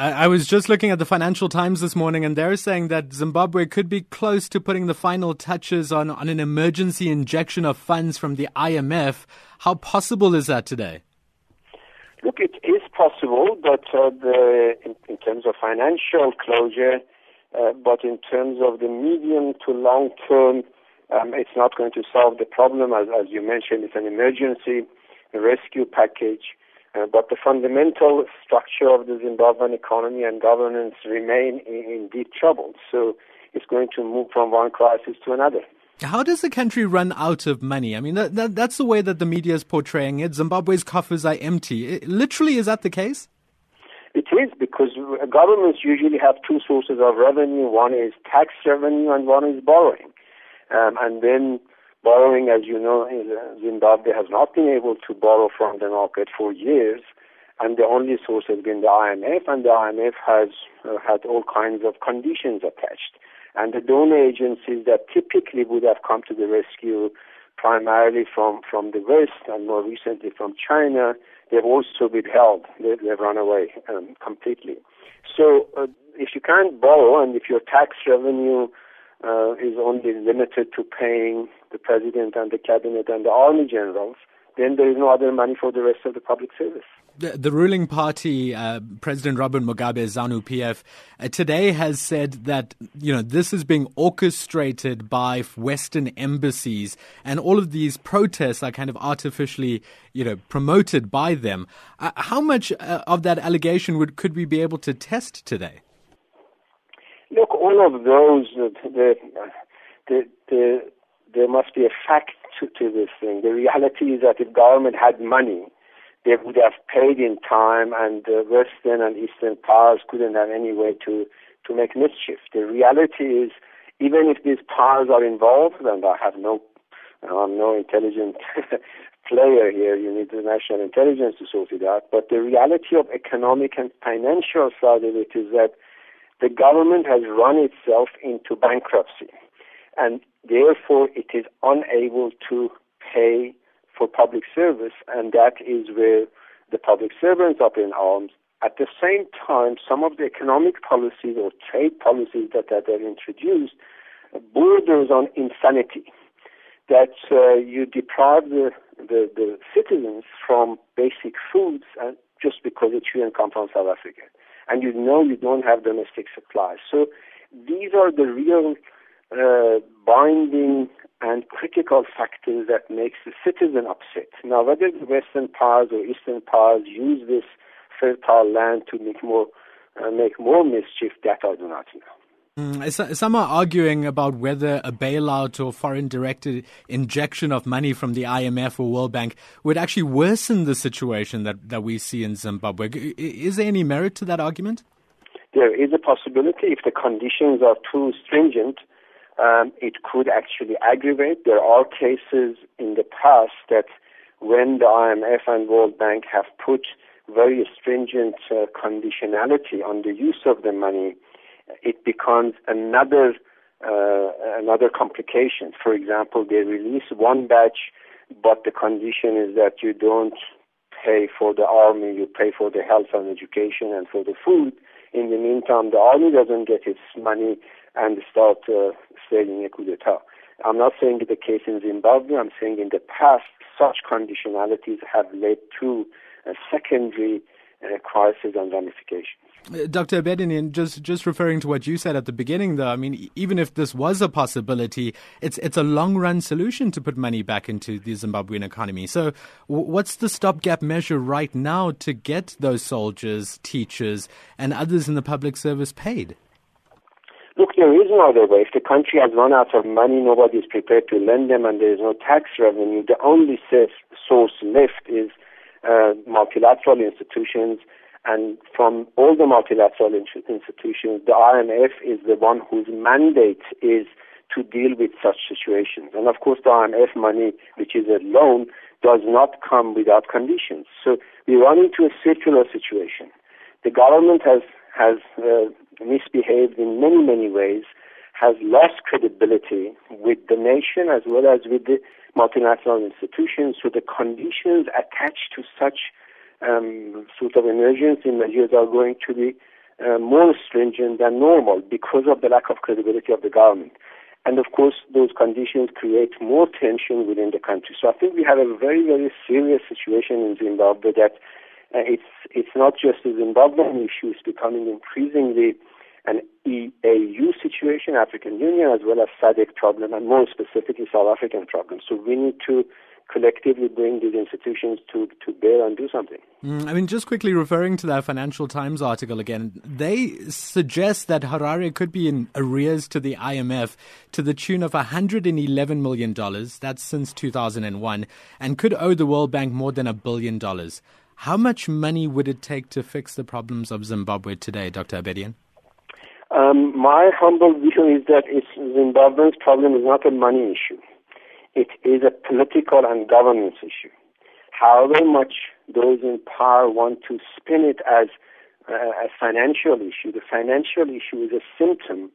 I, was just looking at the Financial Times this morning, and they're saying that Zimbabwe could be close to putting the final touches on, on an emergency injection of funds from the IMF. How possible is that today? Look, it is possible, but uh, the, in, in, terms of financial closure, uh, but in terms of the medium to long term, um, it's not going to solve the problem. As, as you mentioned, it's an emergency rescue package. Uh, but the fundamental structure of the Zimbabwean economy and governance remain in, in deep trouble. So it's going to move from one crisis to another. How does the country run out of money? I mean, that, that, that's the way that the media is portraying it. Zimbabwe's coffers are empty. It, literally, is that the case? It is because governments usually have two sources of revenue. One is tax revenue and one is borrowing. Um, and then borrowing, as you know, uh, Zimbabwe has not been able to borrow from the market for years, and the only source has been the IMF, and the IMF has uh, had all kinds of conditions attached. And the donor agencies that typically would have come to the rescue, primarily from, from the West and more recently from China, they've also withheld. They, they've run away um, completely. So uh, if you can't borrow and if your tax revenue uh, is only limited to paying the president and the cabinet and the army generals, then there is no other money for the rest of the public service. The, the ruling party, uh, President Robert Mugabe, ZANU PF, uh, today has said that you know this is being orchestrated by Western embassies, and all of these protests are kind of artificially, you know, promoted by them. Uh, how much uh, of that allegation would could we be able to test today? All of those, uh, the, the, the, there must be a fact to, to this thing. The reality is that if government had money, they would have paid in time, and the Western and Eastern powers couldn't have any way to, to make mischief. The reality is, even if these powers are involved, and I have no, I'm no intelligent player here, you need the national intelligence to sort it out, but the reality of economic and financial side of it is that the government has run itself into bankruptcy and therefore it is unable to pay for public service and that is where the public servants are in arms. At the same time, some of the economic policies or trade policies that, that are introduced borders on insanity. That uh, you deprive the, the, the, citizens from basic foods uh, just because the children come from South Africa and you know you don't have domestic supplies. So these are the real uh, binding and critical factors that makes the citizen upset. Now, whether the Western powers or Eastern powers use this fertile land to make more uh, make more mischief, that I do not know. Mm, some are arguing about whether a bailout or foreign directed injection of money from the IMF or World Bank would actually worsen the situation that, that we see in Zimbabwe. Is there any merit to that argument? There is a possibility if the conditions are too stringent, um, it could actually aggravate. There are cases in the past that when the IMF and World Bank have put very stringent uh, conditionality on the use of the money, it becomes another uh, another complication. For example, they release one batch, but the condition is that you don't pay for the army, you pay for the health and education and for the food. In the meantime, the army doesn't get its money and start uh, staging a coup d'etat. I'm not saying the case in Zimbabwe. I'm saying in the past, such conditionalities have led to a secondary uh, crisis and ramifications. Dr. Abedian, just just referring to what you said at the beginning, though, I mean, even if this was a possibility, it's it's a long run solution to put money back into the Zimbabwean economy. So, what's the stopgap measure right now to get those soldiers, teachers, and others in the public service paid? Look, there is no other way. If the country has run out of money, nobody is prepared to lend them, and there is no tax revenue. The only source left is uh, multilateral institutions and from all the multilateral institutions, the IMF is the one whose mandate is to deal with such situations. And of course, the IMF money, which is a loan, does not come without conditions. So we run into a circular situation. The government has has uh, misbehaved in many many ways, has lost credibility with the nation as well as with the multinational institutions. So the conditions attached to such um, sort of emergency measures are going to be uh, more stringent than normal because of the lack of credibility of the government. And of course, those conditions create more tension within the country. So I think we have a very, very serious situation in Zimbabwe that uh, it's it's not just a Zimbabwean issue; it's becoming increasingly an AU situation, African Union, as well as SADC problem, and more specifically South African problem. So we need to collectively bring these institutions to, to bear and do something. Mm, I mean, just quickly referring to that Financial Times article again, they suggest that Harare could be in arrears to the IMF to the tune of $111 million. That's since 2001, and could owe the World Bank more than a billion dollars. How much money would it take to fix the problems of Zimbabwe today, Dr. Abedian? Um, my humble view is that Zimbabwe's problem is not a money issue. It is a political and governance issue. However much those in power want to spin it as uh, a financial issue, the financial issue is a symptom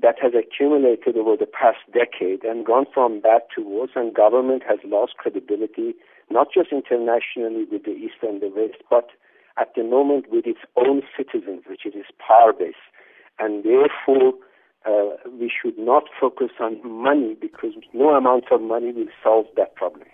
that has accumulated over the past decade and gone from bad to worse, and government has lost credibility, not just internationally with the East and the West, but at the moment with its own citizens, which is it is power based. And therefore, uh, we should not focus on money because no amount of money will solve that problem.